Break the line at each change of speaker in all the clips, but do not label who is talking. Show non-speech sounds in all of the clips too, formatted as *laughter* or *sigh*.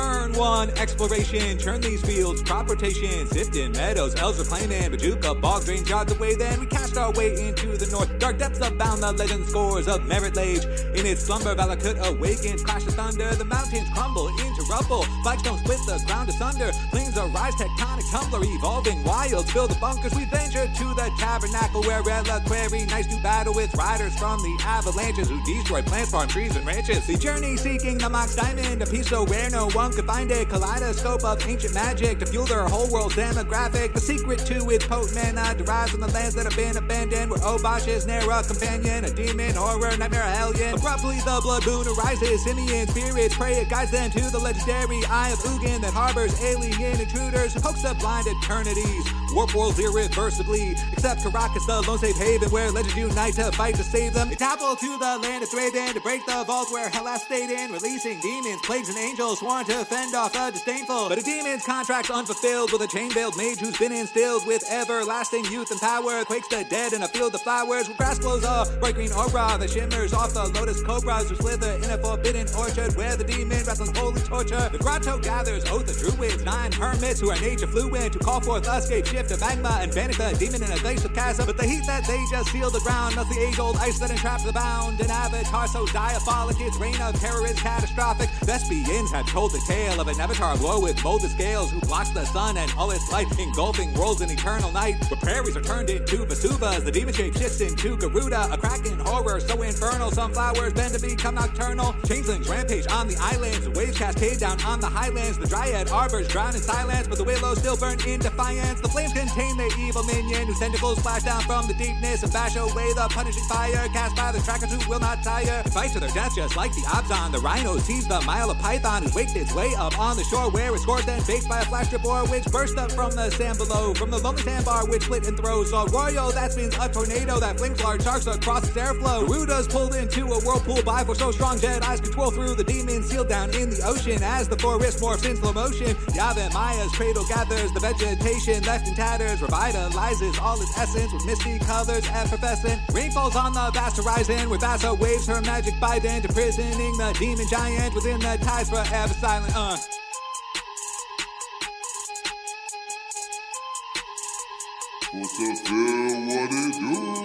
Turn one, exploration. Churn these fields, crop rotation. Sifting meadows, elves are claiming. Bojuka, bog drains yards away. Then we cast our way into the north. Dark depths abound the legend scores of Marit Lage. In its slumber, Valakut awakens, clash of thunder. The mountains crumble into rubble. Flagstones split the ground asunder. Plains arise, tectonic tumbler, evolving wilds. Fill the bunkers, we venture to the tabernacle where reliquary knights do battle with riders from the avalanches who destroy plants, farm trees, and ranches. The journey seeking the Mox Diamond, a piece so rare no one could find it. Kaleidoscope of ancient magic to fuel their whole world's demographic. The secret to its potent mana derives from the lands that have been abandoned, where Obosh is near a companion, a demon, horror, nightmare, hellion. Abruptly, the blood moon arises, simian spirits pray, it guides them to the legendary Eye of Ugin that harbors alien intruders pokes the blind eternities. Warp worlds irreversibly, except Karakas, the lone safe haven where legends unite to fight to save them. They travel to the land of Thraben to break the vault where hell has stayed in, releasing demons, plagues, and angels sworn to fend off the disdainful. But a demon's contract's unfulfilled with a chain-veiled mage who's been instilled with everlasting youth and power. Quakes the dead in a field of flowers where grass glows off, bright green aura that shimmers off the lotus cobras who slither in a forbidden orchard where the demon wrestles holy torture. The grotto gathers oath of druids, nine hermits who are nature fluent, who call forth escape, of magma, and banish the demon in a glacial chasm. But the heat that they just feel the ground, melts the age-old ice that entraps the bound. An avatar so diabolic, its reign of terror is catastrophic. Thespians have told the tale of an avatar of war with molded scales who blocks the sun and all its light, engulfing worlds in eternal night. Where prairies are turned into Vesuvas, the demon shape shifts into Garuda, a kraken horror so infernal. Some flowers bend to become nocturnal. Changelings rampage on the islands, the waves cascade down on the highlands. The dryad arbors drown in silence, but the willows still burn in defiance. The flames contain the evil minion whose tentacles splash down from the deepness and bash away the punishing fire cast by the trackers who will not tire. Fight to their death just like the Abzan. The rhino sees the mile of python and waked its way up on the shore where it's scored then baked by a flash or which burst up from the sand below. From the lonely sandbar which split and throws a royal that spins a tornado that flings large sharks across its airflow. Garuda's pulled into a whirlpool by for so strong Jedi's control through the demons sealed down in the ocean as the forest morphs in slow motion. Yavimaya's cradle gathers the vegetation left in tatters, revitalizes all its essence with misty colors effervescent. Rain falls on the vast horizon where Thassa waves her magic bident, imprisoning the demon giant within the tides forever silent. Uh.
What's up, Phil? What it do?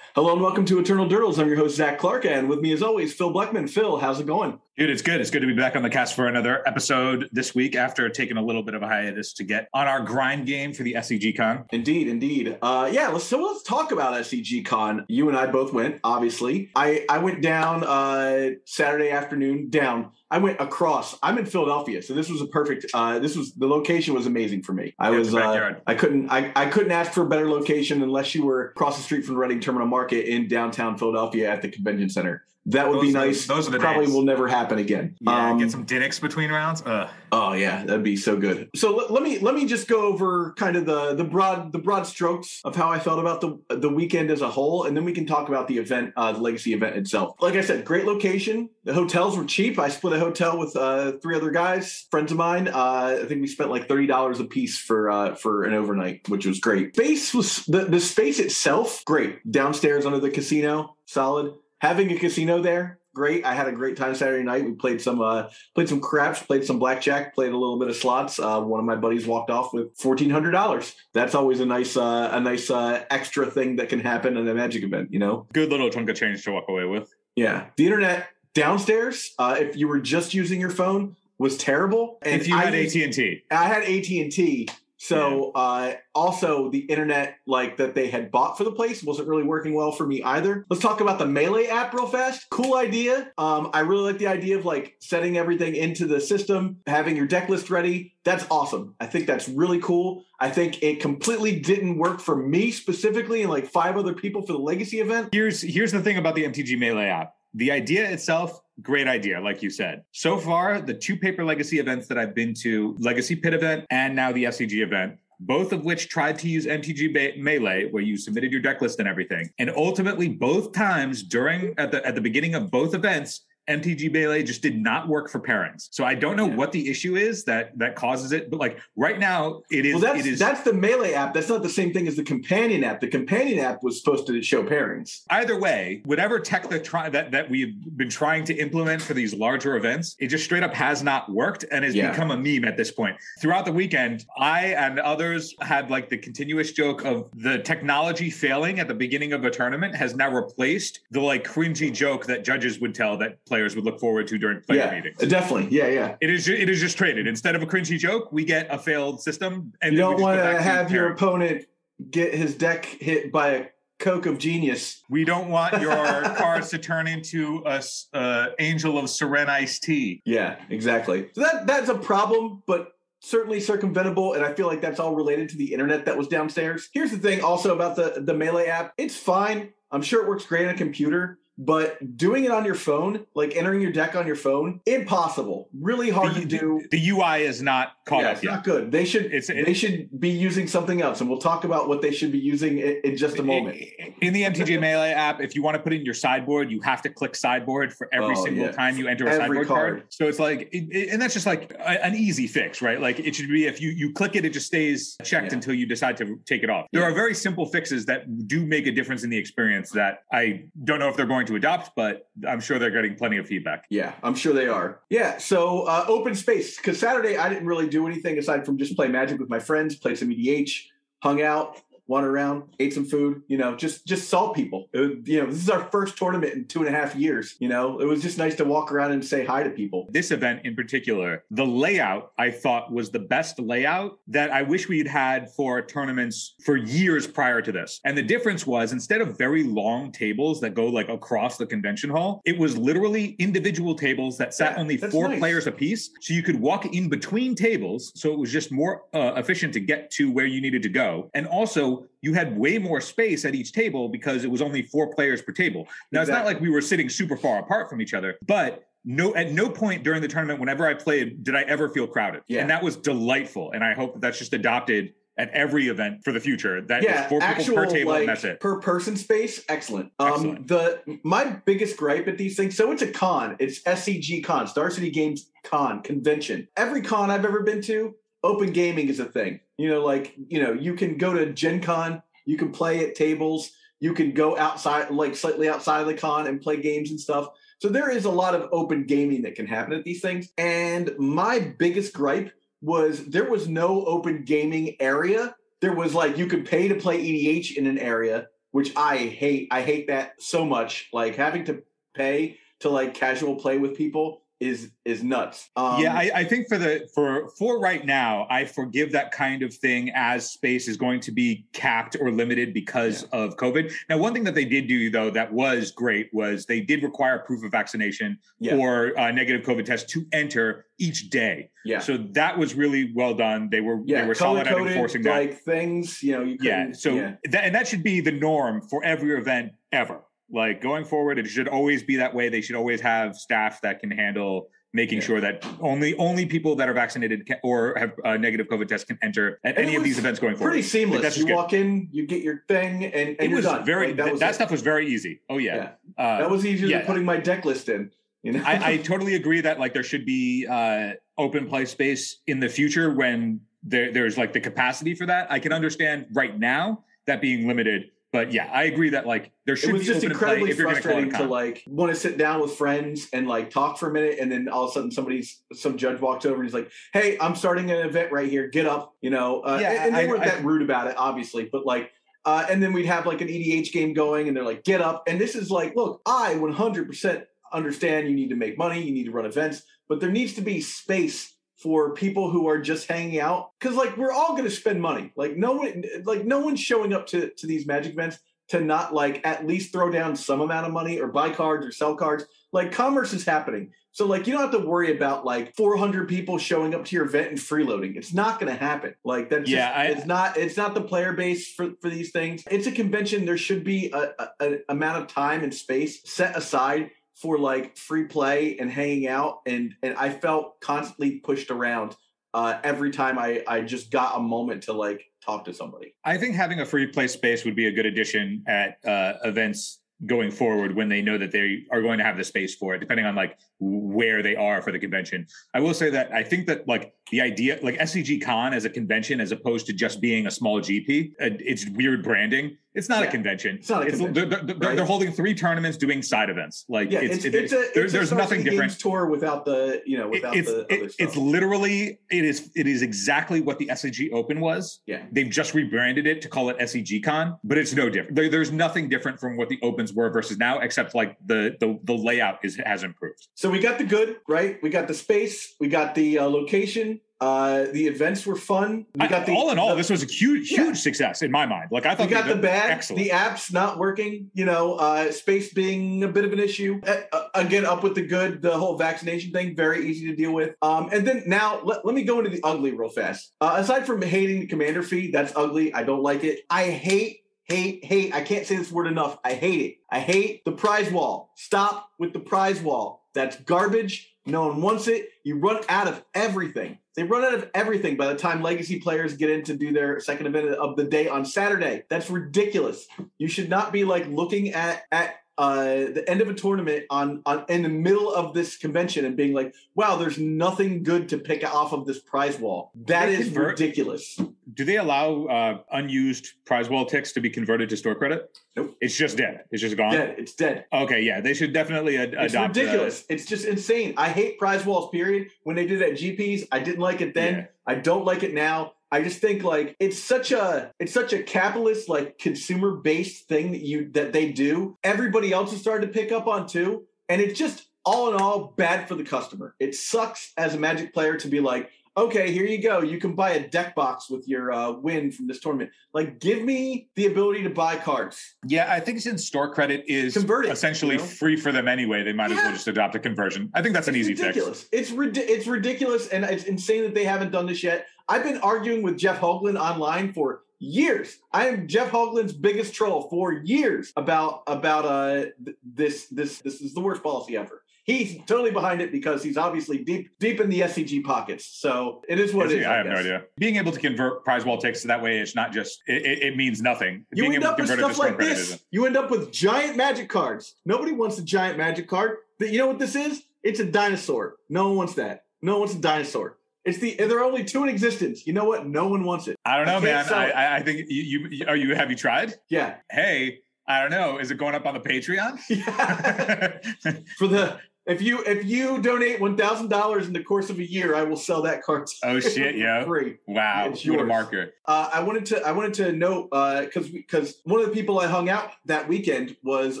Hello and welcome to Eternal Durdles. I'm your host, Zach Clark, and with me as always, Phil Blackman. Phil, how's it going?
Dude, it's good. It's good to be back on the cast for another episode this week after taking a little bit of a hiatus to get on our grind game for the SCG Con.
Indeed, indeed. Uh, yeah, let's so let's talk about SCG Con. You and I both went, obviously. I I went down uh, Saturday afternoon. Down. I went across. I'm in Philadelphia, so this was a perfect. Uh, this was the location was amazing for me. I
Yeah,
was. Uh. I couldn't. I, I couldn't ask for a better location unless you were across the street from the Reading Terminal Market in downtown Philadelphia at the convention center. That would be
Those are-
nice.
those are the
Probably
days.
will never happen again.
Yeah,
Um,
get some DiNic's between rounds. Ugh.
Oh yeah, that'd be so good. So let, let me let me just go over kind of the the broad the broad strokes of how I felt about the the weekend as a whole, and then we can talk about the event, uh, the legacy event itself. Like I said, great location. The hotels were cheap. I split a hotel with uh, three other guys, friends of mine. Uh, I think we spent like thirty dollars a piece for uh, for an overnight, which was great. Space was the the space itself great. Downstairs under the casino, solid. Having a casino there, great. I had a great time Saturday night. We played some uh, played some craps, played some blackjack, played a little bit of slots. Uh, one of my buddies walked off with fourteen hundred dollars. That's always a nice uh, a nice uh, extra thing that can happen at a magic event. You know,
Good little chunk of change to walk away with.
yeah. The internet downstairs, uh, if you were just using your phone, was terrible. And
if you had AT and T,
I had AT and T. So uh, also the internet like that they had bought for the place wasn't really working well for me either. Let's talk about the Melee app real fast. Cool idea. Um, I really like the idea of like setting everything into the system, having your deck list ready. That's awesome. I think that's really cool. I think it completely didn't work for me specifically and like five other people for the legacy event.
here's here's the thing about the MTG Melee app. The idea itself, great idea, like you said. So far, the two paper legacy events that I've been to, Legacy Pit event and now the SCG event, both of which tried to use MTG Ba- Melee, where you submitted your deck list and everything. And ultimately, both times during at the at the beginning of both events, MTG Melee just did not work for pairings. So I don't know
Yeah.
what the issue is that that causes it, but like right now it is
well, that's
it is
that's the melee app. That's not the same thing as the companion app. The companion app was supposed to show pairings.
either way, whatever tech that try that that we've been trying to implement for these larger events, it just straight up has not worked and has
Yeah.
become a meme at this point. Throughout the weekend, I and others had like the continuous joke of the technology failing at the beginning of a tournament has now replaced the like cringy joke that judges would tell that players would look forward to during player
yeah,
meetings.
definitely. Yeah, yeah.
It is it is just traded. Instead of a cringy joke, we get a failed system, and
You don't want to have your opponent get his deck hit by a Coke of Genius.
We don't want your *laughs* cards to turn into a uh, angel of Seren iced tea.
Yeah, exactly. So that that's a problem, but certainly circumventable. And I feel like that's all related to the internet that was downstairs. Here's the thing also about the the melee app. It's fine. I'm sure it works great on a computer, but doing it on your phone, like entering your deck on your phone, impossible. Really hard
The,
to do.
the UI is not caught
yeah,
up
it's
yet.
not good. They should
It's-
they should be using something else, and we'll talk about what they should be using in, in just a moment.
In the MTG Melee app, if you want to put in your sideboard, you have to click sideboard for every
Oh,
single
yeah.
time you enter a
Every
sideboard card.
card.
So it's like, it, it- and that's just like a- an easy fix, right? Like it should be if you you click it, it just stays checked
Yeah.
until you decide to take it off. There are very simple fixes that do make a difference in the experience that I don't know if they're going to adopt, but I'm sure they're getting plenty of feedback.
Yeah, I'm sure they are. Yeah, so uh, open space because Saturday I didn't really do anything aside from just play Magic with my friends, play some EDH, hung out, wandered around, ate some food. You know, just just saw people. Was- you know, this is our first tournament in two and a half years. You know, it was just nice to walk around and say hi to people.
this event in particular, the layout I thought was the best layout that I wish we'd had for tournaments for years prior to this. And the difference was instead of very long tables that go like across the convention hall, it was literally individual tables that sat
Yeah,
only four
nice.
players apiece. So you could walk in between tables. So it was just more uh, efficient to get to where you needed to go. And also, you had way more space at each table because it was only four players per table. Now, it's not like we were sitting super far apart from each other, but no at no point during the tournament whenever i played did i ever feel crowded
Yeah.
and that was delightful and i hope that that's just adopted at every event for the future that is
yeah,
four people per table
like
and that's it
per person space, excellent. Um,
Excellent.
the my biggest gripe at these things. So it's a con. It's SCG Con, Star City Games Con convention. Every con I've ever been to, open gaming is a thing. You know, like you know, you can go to Gen Con, you can play at tables, you can go outside, like slightly outside of the con, and play games and stuff. So there is a lot of open gaming that can happen at these things. And my biggest gripe was there was no open gaming area. There was like you could pay to play EDH in an area, which I hate. I hate that so much. Like having to pay to like casual play with people is is nuts. Um,
yeah I, I think for the for for right now i forgive that kind of thing as space is going to be capped or limited because of covid now one thing that they did do though that was great was they did require proof of vaccination
Yeah.
or a negative covid test to enter each day
yeah,
so that was really well done they were
yeah.
they were solid at enforcing that
like things. You know, you
yeah so
yeah.
that and that should be the norm for every event ever like going forward it should always be that way they should always have staff that can handle making
Yeah.
sure that only only people that are vaccinated can, or have a negative covid test can enter at
And
any of these events going forward
pretty seamless.
that's
You
good.
walk in, you get your thing, and, and
it was
done.
very
Like,
that,
was
that stuff was very easy oh yeah, Uh,
That was easier
yeah.
than putting my deck list in. You know,
I, I *laughs* totally agree that like there should be uh, open play space in the future when there, there's like the capacity for that. I can understand right now that being limited, but yeah, I agree that like there should
it was
be
just
open play
incredibly
if you're going to call it a
frustrating to like want to sit down with friends and like talk for a minute and then all of a sudden somebody's some judge walks over and he's like hey i'm starting an event right here. Get up you know? Uh,
Yeah,
and, and they
I-
weren't
I-
that rude about it obviously but like uh, and then we'd have like an edh game going and they're like get up and this is like look i 100% understand you need to make money you need to run events but there needs to be space for people who are just hanging out. Because like we're all going to spend money. Like no one like no one's showing up to to these magic events to not like at least throw down some amount of money or buy cards or sell cards. Like commerce is happening. So like you don't have to worry about like 400 people showing up to your event and freeloading. It's not going to happen. Like that's
Yeah, I-
it's not it's not the player base for for these things. It's a convention. There should be a, a, a amount of time and space set aside for like free play and hanging out and and i felt constantly pushed around uh every time i i just got a moment to like talk to somebody
I think having a free play space would be a good addition at uh, events going forward when they know that they are going to have the space for it, depending on like where they are for the convention. I will say that I think that like the idea, like SCG Con as a convention, as opposed to just being a small GP, uh, it's weird branding. It's not
Yeah.
a convention.
It's not a convention,
they're, they're-
right?
they're holding three tournaments, doing side events. Like
Yeah,
it's,
it's,
it-
it's, a
there-
it's
there's nothing different.
Tour without the you know without
it's
the other
it-
stuff.
it's literally it is it is exactly what the SCG Open was.
Yeah.
they've just rebranded it to call it SCG Con, but it's no different. There, there's nothing different from what the Opens were versus now, except like the the the layout is has improved.
So we got the good, right? We got the space, we got the uh, location, uh, the events were fun. We
I-
got the
all in all,
the-
this was a huge
Yeah.
huge success in my mind. Like I
we
thought
got the bad,
excellent.
the apps not working, you know, uh, space being a bit of an issue. Uh, uh, again, up with the good, the whole vaccination thing, very easy to deal with. Um, and then now let, let me go into the ugly real fast. Uh, aside from hating the commander fee, that's ugly. I don't like it. I hate, hate, hate. I can't say this word enough. I hate it. I hate the prize wall. Stop with the prize wall. That's garbage. No one wants it. You run out of everything. They run out of everything by the time legacy players get in to do their second event of the day on Saturday. That's ridiculous. You should not be like looking at at uh, the end of a tournament on, on in the middle of this convention and being like, "Wow, there's nothing good to pick off of this prize wall." That is
convert-
ridiculous.
Do they allow uh, unused prize wall ticks to be converted to store credit?
Nope.
It's just dead. It's just gone.
Dead. It's dead.
Okay, yeah, they should definitely ad-
It's
adopt. uh,
ridiculous. It's just insane. I hate prize walls. Period. When they did it at GPs, I didn't like it then.
Yeah.
I don't like it now. I just think like it's such a it's such a capitalist like consumer based thing that you that they do. Everybody else is starting to pick up on too, and it's just all in all bad for the customer. It sucks as a Magic player to be like, okay, here you go. You can buy a deck box with your uh, win from this tournament. Like, give me the ability to buy cards.
Yeah, I think since store credit is
Convert it,
essentially
you know?
free for them anyway, they might as well just adopt a conversion. I think that's an
it's
easy fix.
ridiculous. It's rid- it's ridiculous, and it's insane that they haven't done this yet. I've been arguing with Jeff Hoogland online for years. I am Jeff Hoogland's biggest troll for years about about uh th- this this this is the worst policy ever. He's totally behind it because he's obviously deep deep in the SCG pockets. So it is what it is.
I have no idea. Being able to convert prize wall ticks that way, it's not just it, it, it means nothing.
You
Being
end
able
up
to
with
convert
stuff like this. You end up with giant magic cards. Nobody wants a giant magic card. But you know what this is? It's a dinosaur. No one wants that. No one wants a dinosaur. It's the there are only two in existence. You know what? No one wants it.
I don't know,
can't
man. I. I I think you, you are you have you tried?
Yeah.
Hey, I don't know. Is it going up on the Patreon? *laughs*
For the if you if you donate one thousand dollars in the course of a year, I will sell that card. to
Oh, shit, yeah. *laughs*
free.
wow,
It's
what a marker.
Uh, I wanted to I wanted to note because because one of the people I hung out that weekend was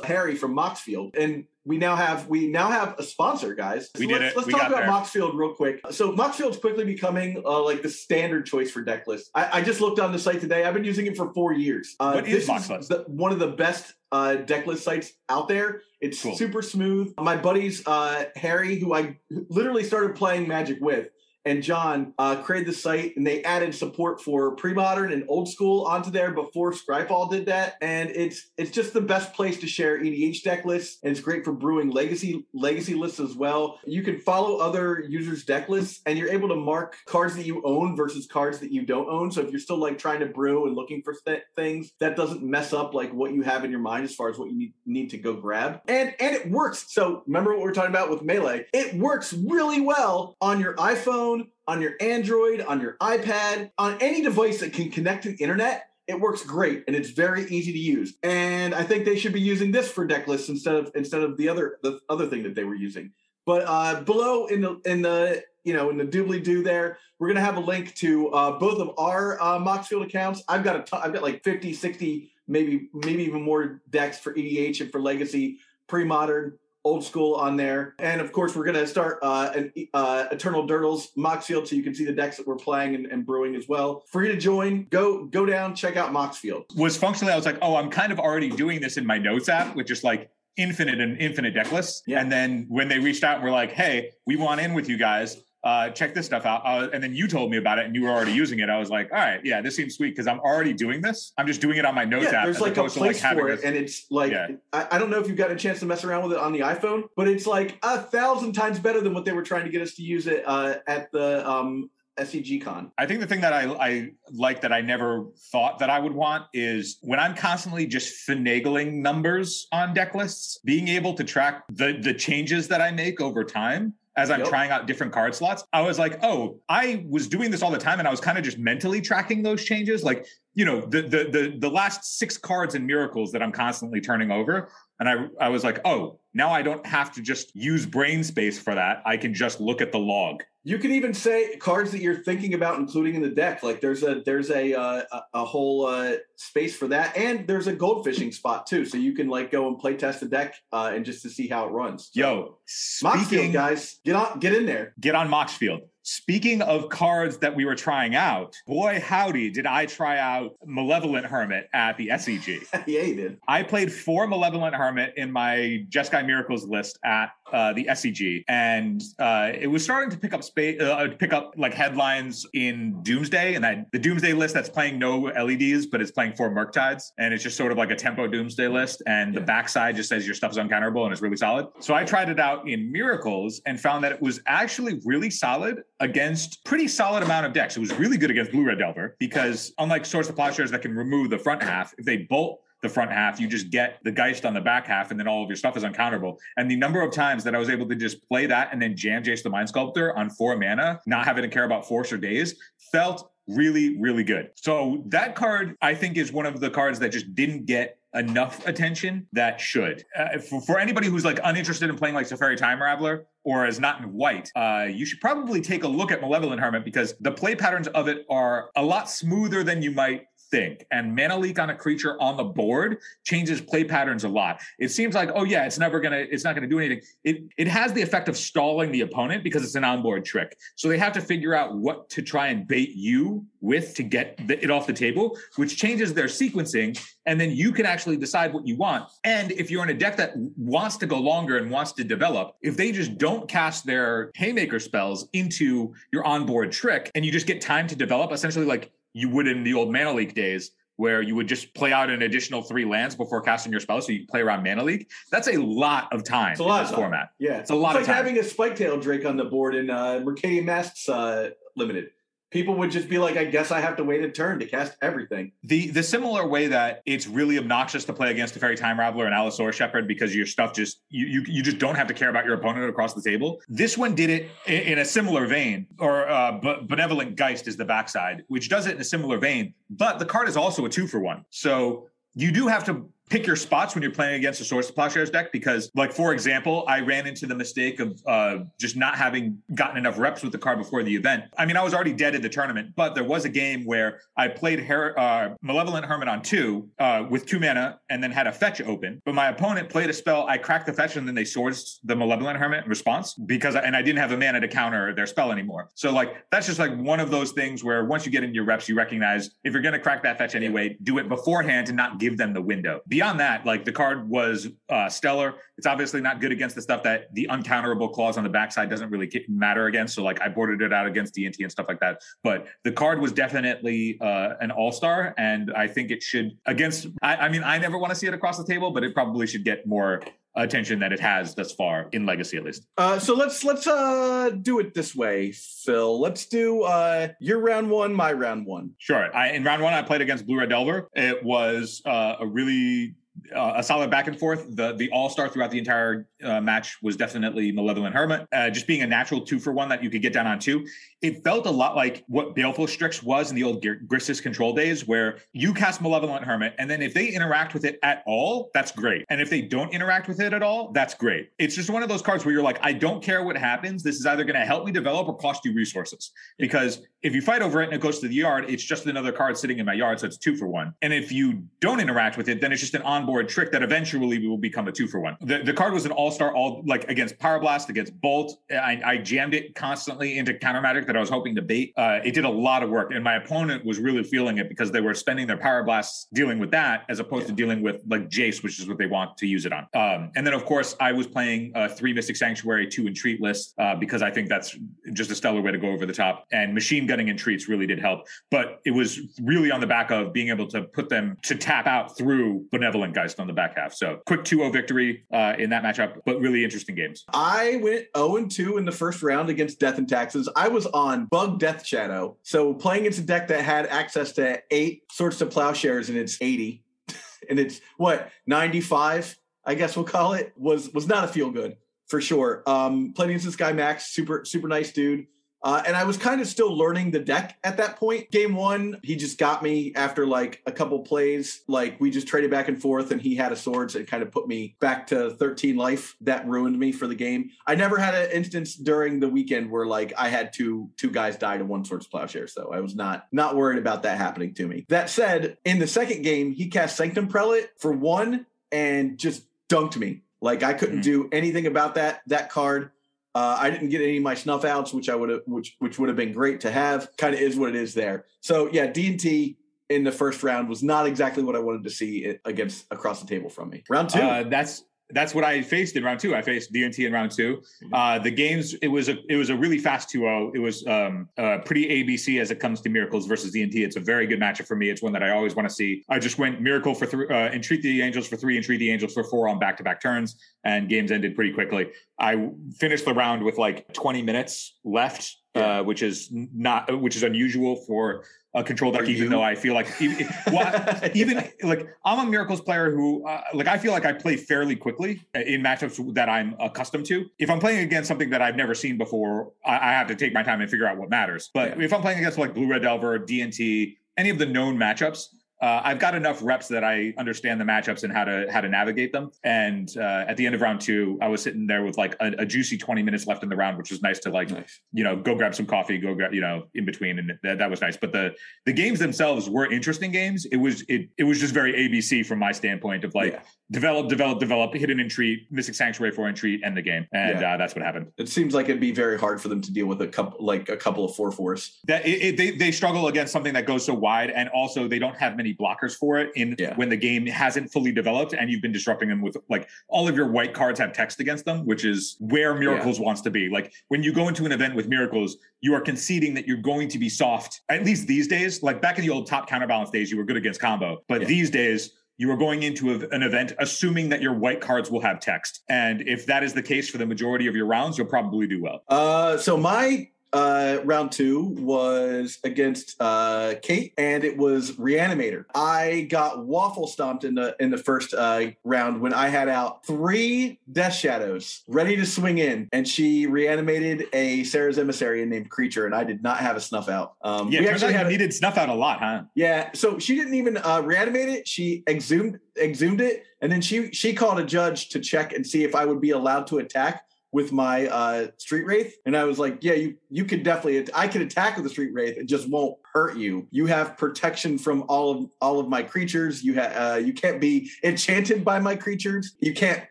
Harry from Moxfield, and we now have we now have a sponsor, guys.
We
So
did
let's,
it.
Let's
We
talk about
there.
Moxfield real quick. So Moxfield's quickly becoming uh, like the standard choice for deck lists. I, I just looked on the site today. I've been using it for four years. Uh,
What is Moxlist?
the, one of the best uh, deck list sites out there. It's
Cool.
super smooth. My buddies uh, Harry, who I literally started playing Magic with, and John uh, created the site, and they added support for pre-modern and old school onto there before Scryfall did that. And it's it's just the best place to share EDH deck lists, and it's great for brewing legacy legacy lists as well. You can follow other users' deck lists, and you're able to mark cards that you own versus cards that you don't own. So if you're still like trying to brew and looking for th- things, that doesn't mess up like what you have in your mind as far as what you need, need to go grab. And and it works. So remember what we are talking about with Melee? It works really well on your iPhone, on your Android, on your iPad, on any device that can connect to the internet. It works great and it's very easy to use. And I think they should be using this for deck lists instead of instead of the other the other thing that they were using. But uh, below in the in the you know in the doobly doo there, we're gonna have a link to uh, both of our uh, Moxfield accounts. I've got a ton, I've got like 50, 60, maybe maybe even more decks for EDH and for Legacy, pre-modern, old school on there. And of course, we're gonna start uh, an uh, Eternal Durdles Moxfield, so you can see the decks that we're playing and, and brewing as well. Free to join. Go go down, check out Moxfield.
Was functionally, I was like, oh, I'm kind of already doing this in my notes app with just like infinite and infinite deck lists.
Yeah.
And then when they reached out and were like, hey, we want in with you guys. Uh, check this stuff out. Uh, and then you told me about it and you were already using it. I was like, all right, yeah, this seems sweet because I'm already doing this. I'm just doing it on my notes
yeah,
app.
there's
as
like a
opposed to, like, having
for it,
this-
and it's like
Yeah.
I, I don't know if you've got a chance to mess around with it on the iPhone, but it's like a thousand times better than what they were trying to get us to use it uh, at the um, SCG Con.
I think the thing that I, I like that I never thought that I would want is when I'm constantly just finagling numbers on deck lists, being able to track the the changes that I make over time as I'm
Yep.
trying out different card slots. I was like, oh, I was doing this all the time and I was kind of just mentally tracking those changes. Like, you know, the the the the last six cards and miracles that I'm constantly turning over. And I I was like, oh, now I don't have to just use brain space for that. I can just look at the log.
You can even say cards that you're thinking about including in the deck. Like there's a there's a uh, a, whole uh, space for that, and there's a gold fishing spot too, so you can like go and play test the deck uh, and just to see how it runs. So,
Yo,
Moxfield
speaking
guys, get on, get in there.
get on Moxfield. Speaking of cards that we were trying out, boy howdy, did I try out Malevolent Hermit at the SCG. *laughs*
yeah, you did.
I played four Malevolent Hermit in my Jeskai Miracles list at uh, the SCG, and uh, it was starting to pick up space, uh, pick up like headlines in Doomsday, and that the Doomsday list that's playing no LEDs, but it's playing four Murktides, and it's just sort of like a tempo Doomsday list, and the
Yeah.
backside just says your stuff is uncounterable and it's really solid. So I tried it out in Miracles and found that it was actually really solid against pretty solid amount of decks. It was really good against Blue Red Delver because unlike Swords to Plowshares that can remove the front half, if they bolt the front half, you just get the Geist on the back half, and then all of your stuff is uncounterable. And the number of times that I was able to just play that and then jam Jace the Mind Sculptor on four mana, not having to care about force or Daze, felt really, really good. So that card, I think, is one of the cards that just didn't get enough attention that should. Uh, for, for anybody who's like uninterested in playing like Teferi Time Raveler or is not in white, uh, you should probably take a look at Malevolent Hermit because the play patterns of it are a lot smoother than you might think. And mana leak on a creature on the board changes play patterns a lot. It seems like, oh yeah, it's never gonna, it's not gonna do anything. It it has the effect of stalling the opponent because it's an onboard trick. So they have to figure out what to try and bait you with to get the, it off the table, which changes their sequencing. And then you can actually decide what you want. And if you're in a deck that wants to go longer and wants to develop, if they just don't cast their haymaker spells into your onboard trick and you just get time to develop, essentially like you would in the old Mana Leak days, where you would just play out an additional three lands before casting your spell, so you can play around Mana Leak. That's a lot of time
It's a
in
lot
this
of
format.
Yeah,
It's a lot
it's
of
like
time.
having a spike tail Drake on the board in uh, Mercadian Masques uh, limited. People would just be like, I guess I have to wait a turn to cast everything.
The the similar way that it's really obnoxious to play against a Teferi Time Raveler and Allosaur Shepherd because your stuff just you, you you just don't have to care about your opponent across the table. This one did it in, in a similar vein, or uh, Be- Benevolent Geist is the backside, which does it in a similar vein. But the card is also a two for one, so you do have to pick your spots when you're playing against a Swords to Plowshares deck because, like for example, I ran into the mistake of uh, just not having gotten enough reps with the card before the event. I mean, I was already dead at the tournament, but there was a game where I played Her- uh, Malevolent Hermit on two uh, with two mana and then had a fetch open. But my opponent played a spell. I cracked the fetch and then they swords the Malevolent Hermit in response because, I, and I didn't have a mana to counter their spell anymore. So like that's just like one of those things where once you get in your reps, you recognize if you're going to crack that fetch anyway, do it beforehand and not give them the window. Beyond that, like the card was uh, stellar. It's obviously not good against the stuff that the uncounterable clause on the backside doesn't really ki- matter against. So like I boarded it out against DNT and stuff like that. But the card was definitely uh, an all star, and I think it should against. I, I mean, I never want to see it across the table, but it probably should get more attention that it has thus far in Legacy, at least.
Uh, so let's let's uh, do it this way, Phil. Let's do uh, your round one, my round one.
Sure. I, in round one, I played against Blue Red Delver. It was uh, a really uh, a solid back and forth. The the all star throughout the entire uh, match was definitely Malevolent Hermit, uh, just being a natural two for one that you could get down on two. It felt a lot like what Baleful Strix was in the old Gr- control days, where you cast Malevolent Hermit, and then if they interact with it at all, that's great. And if they don't interact with it at all, that's great. It's just one of those cards where you're like, I don't care what happens. This is either going to help me develop or cost you resources. Because if you fight over it and it goes to the yard, it's just another card sitting in my yard, so it's two for one. And if you don't interact with it, then it's just an onboard trick that eventually will become a two for one. The, the card was an all star, all like against Pyroblast, against Bolt. I, I jammed it constantly into counter magic that I was hoping to bait. Uh, it did a lot of work, and my opponent was really feeling it because they were spending their Pyroblasts dealing with that as opposed to dealing with like Jace, which is what they want to use it on. Um, and then, of course, I was playing uh, three Mystic Sanctuary, two Entreat list uh, because I think that's just a stellar way to go over the top. And machine gunning entreats really did help, but it was really on the back of being able to put them to tap out through Benevolent On the back half. So quick 2-0 victory uh, in that matchup, but really interesting games.
I went 0 2 in the first round against Death and Taxes. I was on Bug Death Shadow. So playing against a deck that had access to eight sorts of Plowshares and it's 80 *laughs* and it's what 95, I guess we'll call it, was was not a feel good for sure. Um playing against this guy Max, super, super nice dude. Uh, and I was kind of still learning the deck at that point. Game one, he just got me after like a couple plays. Like we just traded back and forth, and he had a swords and kind of put me back to 13 life. That ruined me for the game. I never had an instance during the weekend where like I had two two guys die to one swords plowshare. So I was not not worried about that happening to me. That said, in the second game, he cast Sanctum Prelate for one and just dunked me. Like I couldn't
Mhm.
do anything about that that card. Uh, I didn't get any of my snuff outs, which I would have, which which would have been great to have. Kind of is what it is there. So yeah, D and T in the first round was not exactly what I wanted to see against across the table from me. Round two,
Uh, that's that's what I faced in round two. I faced DNT in round two.
Mm-hmm.
Uh, the games it was a it was a really fast 2-0. It was um, uh, pretty ABC as it comes to miracles versus DNT. It's a very good matchup for me. It's one that I always want to see. I just went miracle for three, uh, entreat the angels for three, entreat the angels for four on back to back turns, and games ended pretty quickly. I finished the round with like 20 minutes left,
Yeah.
uh, which is not which is unusual for a control deck.
For
even
you?
though I feel like even, well, *laughs* even like I'm a miracles player who uh, like I feel like I play fairly quickly in matchups that I'm accustomed to. If I'm playing against something that I've never seen before, I, I have to take my time and figure out what matters. But
Yeah.
if I'm playing against like Blue Red Delver, DNT, any of the known matchups. Uh, I've got enough reps that I understand the matchups and how to how to navigate them. And uh, at the end of round two, I was sitting there with like a, a juicy 20 minutes left in the round, which was nice to like
nice.
you know, go grab some coffee, go grab, you know, in between, and that, that was nice. But the the games themselves were interesting games. It was it it was just very ABC from my standpoint of like
Yeah.
develop, develop, develop, hit an entreat, Mystic Sanctuary for entreat, end the game, and
Yeah.
uh, that's what happened.
It seems like it'd be very hard for them to deal with a couple, like a couple of four fours.
That it, it, they they struggle against something that goes so wide, and also they don't have many blockers for it in
Yeah.
when the game hasn't fully developed, and you've been disrupting them with like all of your white cards have text against them, which is where Miracles wants to be. Like when you go into an event with Miracles, you are conceding that you're going to be soft. At least these days, like back in the old top counterbalance days, you were good against combo, but
Yeah.
these days. You are going into a, an event assuming that your white cards will have text. And if that is the case for the majority of your rounds, you'll probably do well.
Uh, so my uh, round two was against uh, Kate, and it was Reanimator. I got waffle stomped in the in the first uh, round when I had out three Death Shadows ready to swing in, and she reanimated a Serra's emissary named Creature, and I did not have a snuff out. Um,
Yeah,
we actually had a-
needed snuff out a lot, huh?
yeah, so she didn't even uh, reanimate it. She exhumed exhumed it, and then she she called a judge to check and see if I would be allowed to attack with my uh, street wraith. And I was like, yeah, you you could definitely I could attack with the street wraith. It just won't hurt you. You have protection from all of all of my creatures. You have uh, you can't be enchanted by my creatures. You can't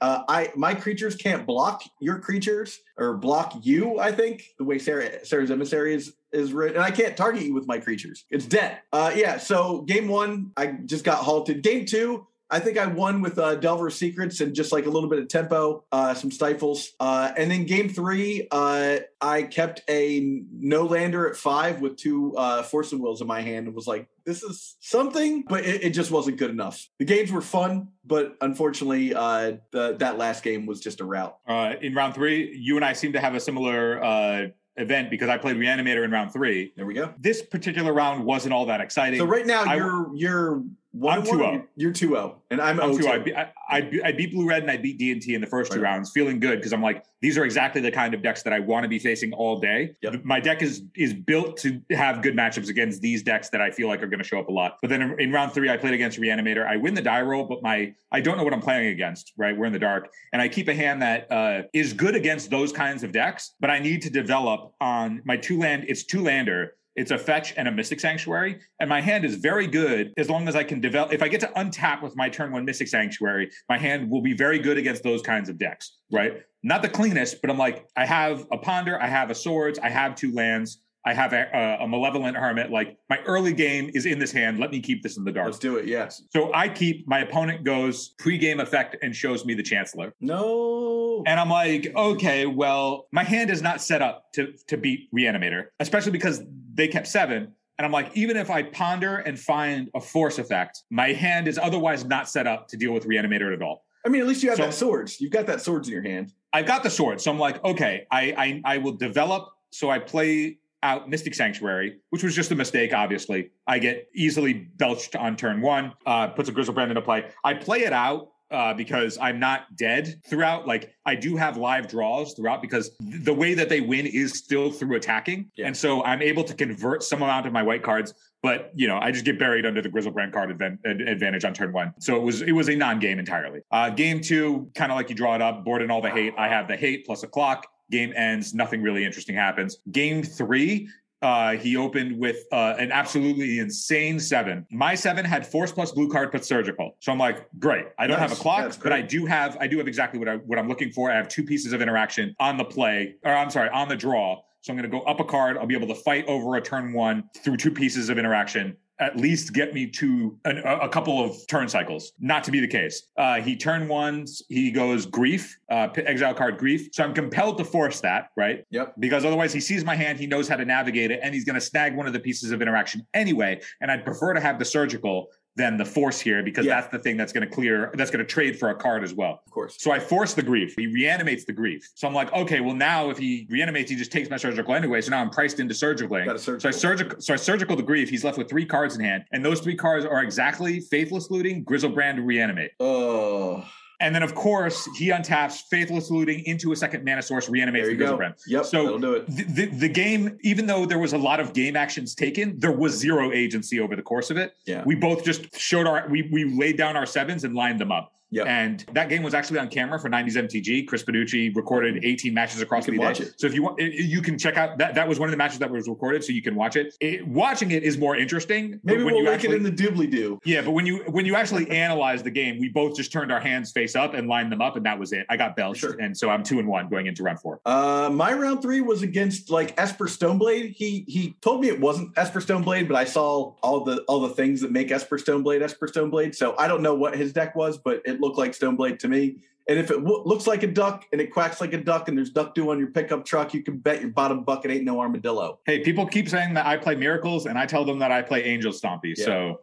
uh, I my creatures can't block your creatures or block you. I think the way Serra Serra's emissary is is written, and I can't target you with my creatures. It's dead. Uh, yeah. So game one, I just got halted. Game two. I think I won with uh, Delver's Secrets and just like a little bit of tempo, uh, some stifles. Uh, and then game three, uh, I kept a no lander at five with two uh, Force of Wills in my hand and was like, this is something, but it, it just wasn't good enough. The games were fun, but unfortunately, uh, the, that last game was just a rout.
Uh, in round three, you and I seem to have a similar uh, event because I played Reanimator in round three.
There we go.
This particular round wasn't all that exciting.
So right now
I-
you're you're one
I'm
one,
2-0.
You're two zero, and I'm
I'm
oh
too. I, beat, I, I, beat- Blue Red and I beat D&T in the first two rounds, feeling good because I'm like, these are exactly the kind of decks that I want to be facing all day.
Yep.
My deck is is built to have good matchups against these decks that I feel like are going to show up a lot. But then in, in round three, I played against Reanimator. I win the die roll, but my I don't know what I'm playing against. Right, we're in the dark, and I keep a hand that uh, is good against those kinds of decks. But I need to develop on my two land. It's two lander. It's a fetch and a Mystic Sanctuary. And my hand is very good as long as I can develop. If I get to untap with my turn one Mystic Sanctuary, my hand will be very good against those kinds of decks, right? Not the cleanest, but I'm like, I have a Ponder, I have a Swords, I have two lands, I have a, a, Malevolent Hermit. Like my early game is in this hand. Let me keep this in the dark.
Let's do it. Yes.
So I keep my opponent goes pre-game effect and shows me the Chancellor.
No.
And I'm like, okay, well, my hand is not set up to to beat Reanimator, especially because they kept seven. And I'm like, even if I ponder and find a force effect, my hand is otherwise not set up to deal with reanimator at all.
I mean, at least you have
So-
that swords. You've got that swords in your hand.
I've got the sword, so I'm like, okay, I I, I will develop. So I play out Mystic Sanctuary, which was just a mistake. Obviously, I get easily belched on turn one. Uh, puts a Griselbrand into play. I play it out. Uh, because I'm not dead throughout. Like I do have live draws throughout because th- the way that they win is still through attacking,
Yeah.
and so I'm able to convert some amount of my white cards. But you know, I just get buried under the Griselbrand card advan- ad- advantage on turn one. So it was it was a non-game entirely. Uh, game two, kind of like you draw it up, board and all the hate. I have the hate plus a clock. Game ends, nothing really interesting happens. Game three, uh, he opened with uh, an absolutely insane seven. My seven had force plus blue card but surgical. So I'm like, great. I don't have a clock, but I do have I do have exactly what I what I'm looking for. I have two pieces of interaction on the play, or I'm sorry, on the draw. So I'm going to go up a card. I'll be able to fight over a turn one through two pieces of interaction. At least get me to an, a, couple of turn cycles. Not to be the case. Uh, he turn ones. He goes grief, uh, exile card grief. So I'm compelled to force that, right?
Yep.
because otherwise he sees my hand, he knows how to navigate it, and he's going to snag one of the pieces of interaction anyway. And I'd prefer to have the surgical than the force here because
Yeah.
that's the thing that's going to clear, that's going to trade for a card as well.
Of course.
So I force the grief. He reanimates the grief. So I'm like, okay, well now if he reanimates, he just takes my surgical anyway. So now I'm priced into surgical.
A
So I
surgical.
surgical, so I surgical the grief. He's left with three cards in hand, and those three cards are exactly Faithless Looting, Griselbrand, Reanimate.
Oh,
And then of course he untaps Faithless Looting into a second mana source, reanimates the. Griselbrand.
Yep.
So- the, the, the game, even though there was a lot of game actions taken, there was zero agency over the course of it.
Yeah.
We both just showed our, we, we laid down our sevens and lined them up.
Yep.
And that game was actually on camera for 90s MTG. Chris Paducci recorded 18 matches across the
watch
day.
it.
So if you want, you can check out that. That was one of the matches that was recorded, so you can watch it. It- watching it is more interesting.
Maybe
when
we'll
you actually,
it in the doobly doo.
yeah, but when you when you actually analyze the game, we both just turned our hands face up and lined them up, and that was it. I got belched,
Sure.
and so I'm two and one going into round four.
Uh, my round three was against like Esper Stoneblade. He he told me it wasn't Esper Stoneblade, but I saw all the all the things that make Esper Stoneblade Esper Stoneblade. So I don't know what his deck was, but it looked like Stoneblade to me. And if it w- looks like a duck and it quacks like a duck and there's duck dew on your pickup truck, you can bet your bottom bucket ain't no armadillo.
Hey, people keep saying that I play miracles, and I tell them that I play angel stompy.
Yeah.
So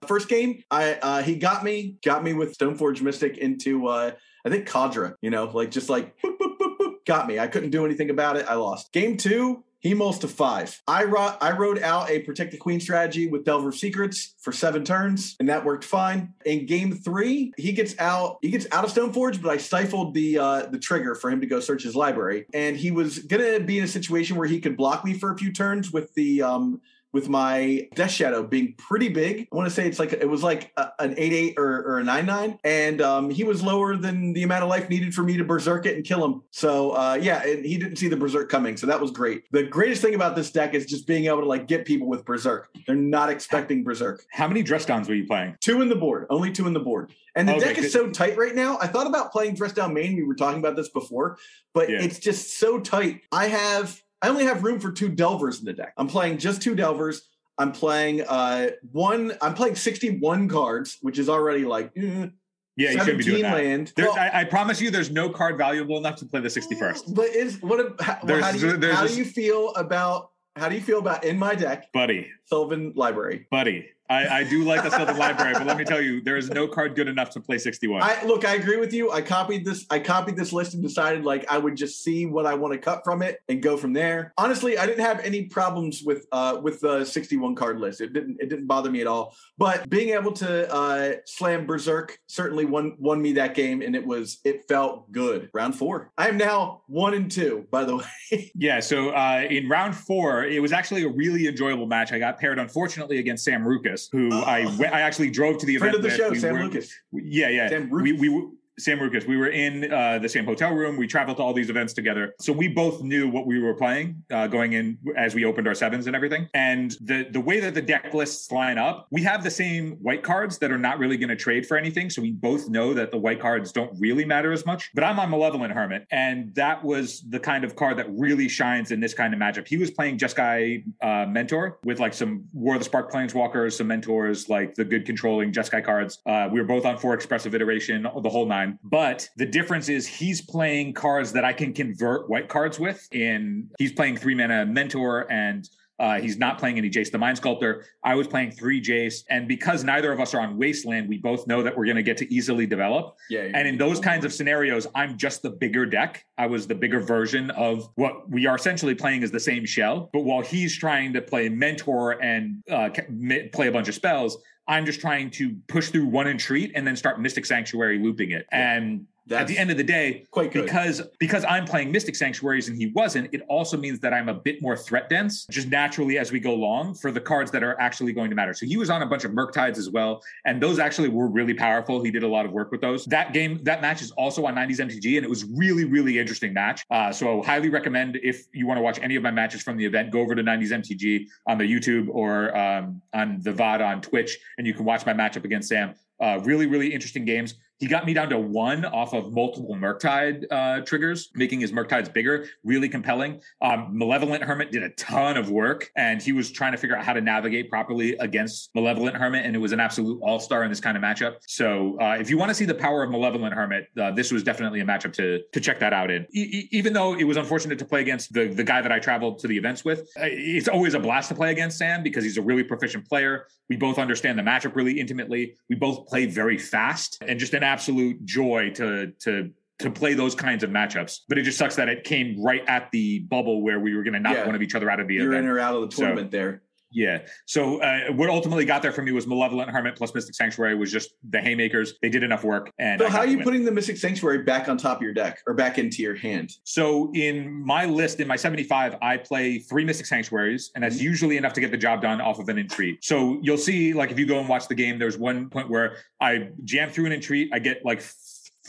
*laughs*
First game, I uh, he got me got me with Stoneforge Mystic into uh, I think Kaldra. You know, like just like boop, boop, boop, boop, got me. I couldn't do anything about it. I lost. Game two. He mulls to five. I wrote I wrote out a protect the queen strategy with Delver Secrets for seven turns, and that worked fine. In game three, he gets out he gets out of Stoneforge, but I stifled the uh, the trigger for him to go search his library, and he was gonna be in a situation where he could block me for a few turns with the um with my Death Shadow being pretty big. I want to say it's like it was like a, an eight eight or, or a nine nine, and um, he was lower than the amount of life needed for me to berserk it and kill him. So uh, yeah, and he didn't see the berserk coming, so that was great. The greatest thing about this deck is just being able to like get people with berserk. They're not expecting berserk.
how many dress downs were you playing?
Two in the board, only two in the board. And the
Okay,
deck is so tight right now. I thought about playing Dress Down Main. We were talking about this before, but
Yeah.
it's just so tight. I have I only have room for two delvers in the deck. I'm playing just two delvers. I'm playing uh one I'm playing 61 cards, which is already like eh,
Yeah, you shouldn't be doing
17
that.
land.
There,
Well,
I, I promise you, there's no card valuable enough to play the 61st,
But is what how, how, do you, how do you feel about how do you feel about in my deck
buddy.
Sylvan Library?
Buddy, I, I do like the Sylvan Library, but let me tell you, there is no card good enough to play 61.
I look, I agree with you. I copied this. I copied this list and decided like I would just see what I want to cut from it and go from there. Honestly, I didn't have any problems with uh with the 61 card list. It didn't it didn't bother me at all. But being able to uh slam Berserk certainly won won me that game and it was it felt good. Round 4. I am now 1 and 2, by the *laughs* way.
Yeah, so uh, in round four, it was actually a really enjoyable match. I got paired, unfortunately, against Sam Rukas, who I oh. I actually drove to the
Friend
event
of the
with.
show,
We
Sam
were-
Lucas.
Yeah, yeah.
Sam
we, we Sam Rukas. We were in uh, the same hotel room. We traveled to all these events together, so we both knew what we were playing uh, going in as we opened our sevens and everything. And the the way that the deck lists line up, we have the same white cards that are not really going to trade for anything. So we both know that the white cards don't really matter as much. But I'm on Malevolent Hermit, and that was the kind of card that really shines in this kind of matchup. He was playing Jeskai uh, Mentor with like some War of the Spark Planeswalkers, some mentors, like the good controlling Jeskai cards. Uh, we were both on four expressive iteration, the whole nine. But the difference is he's playing cards that I can convert white cards with. In he's playing three mana Mentor and Uh, he's not playing any Jace the Mind Sculptor. I was playing three Jace. And because neither of us are on Wasteland, we both know that we're going to get to easily develop.
Yeah.
And in those kinds of scenarios, I'm just the bigger deck. I was the bigger version of what we are essentially playing as the same shell. But while he's trying to play mentor and uh, play a bunch of spells, I'm just trying to push through one entreat and then start Mystic Sanctuary looping it. And at the end of the day,
quite good.
because because I'm playing Mystic Sanctuaries and he wasn't, it also means that I'm a bit more threat dense, just naturally as we go along for the cards that are actually going to matter. So he was on a bunch of Murktides as well, and those actually were really powerful. He did a lot of work with those. That game, that match is also on 90s MTG, and it was really really interesting match. Uh, so highly recommend if you want to watch any of my matches from the event, go over to 90s MTG on the YouTube or um, on the VOD on Twitch, and you can watch my matchup against Sam. Uh, really, really interesting games. He got me down to one off of multiple Murktide uh, triggers, making his Murktides bigger, really compelling. Um, Malevolent Hermit did a ton of work, and he was trying to figure out how to navigate properly against Malevolent Hermit, and it was an absolute all star in this kind of matchup. So, uh, if you want to see the power of Malevolent Hermit, uh, this was definitely a matchup to to check that out in. E- even though it was unfortunate to play against the the guy that I traveled to the events with, it's always a blast to play against Sam because he's a really proficient player. We both understand the matchup really intimately. We both play very fast, and just an absolute joy to to to play those kinds of matchups. But it just sucks that it came right at the bubble where we were going to knock
Yeah.
one of each other out of the
You're
event.
in or out of the
So-
tournament there.
Yeah. So uh, what ultimately got there for me was Malevolent Hermit plus Mystic Sanctuary was just the haymakers. They did enough work. And
So how are you putting the Mystic Sanctuary back on top of your deck or back into your hand?
So in my list, in my 75, I play three Mystic Sanctuaries, and that's usually enough to get the job done off of an entreat. So you'll see, like, if you go and watch the game, there's one point where I jam through an entreat, I get like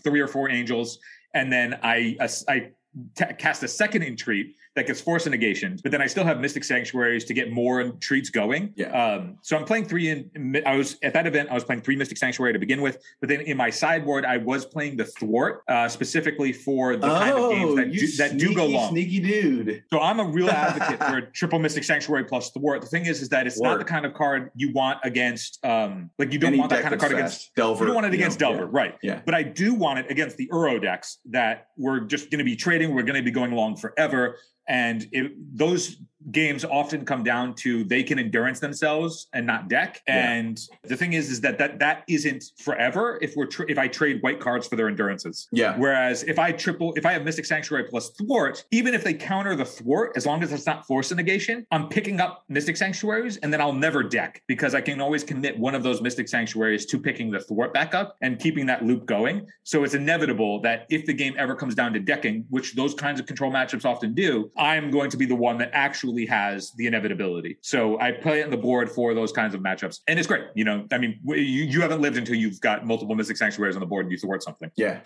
three or four angels, and then I I t- cast a second entreat that gets force and negation, but then I still have Mystic Sanctuaries to get more treats going.
Yeah.
Um, so I'm playing three in. I was at that event. I was playing three Mystic Sanctuary to begin with, but then in my sideboard, I was playing the thwart uh, specifically for the kind of games that
Oh, you
do, that do go long.
Sneaky dude.
So I'm a real *laughs* advocate for a triple Mystic Sanctuary plus thwart. The thing is, is that it's not the kind of card you want against. Um, like you don't
Any
want that kind of card against.
Delver.
You don't want it against
know,
Delver, right?
Yeah.
But I do want it against the Uro decks that we're just going to be trading. We're going to be going along forever. And it, those games often come down to they can endurance themselves and not deck.
Yeah.
And the thing is, is that that that isn't forever. If we're tr- if I trade white cards for their endurances.
Yeah.
Whereas if I triple, if I have Mystic Sanctuary plus thwart, even if they counter the thwart, as long as it's not force negation, I'm picking up Mystic Sanctuaries and then I'll never deck because I can always commit one of those Mystic Sanctuaries to picking the thwart back up and keeping that loop going. So it's inevitable that if the game ever comes down to decking, which those kinds of control matchups often do, I'm going to be the one that actually has the inevitability. So I play it on the board for those kinds of matchups. And it's great. You know, I mean, you, you haven't lived until you've got multiple Mystic Sanctuaries on the board and you thwart something.
Yeah.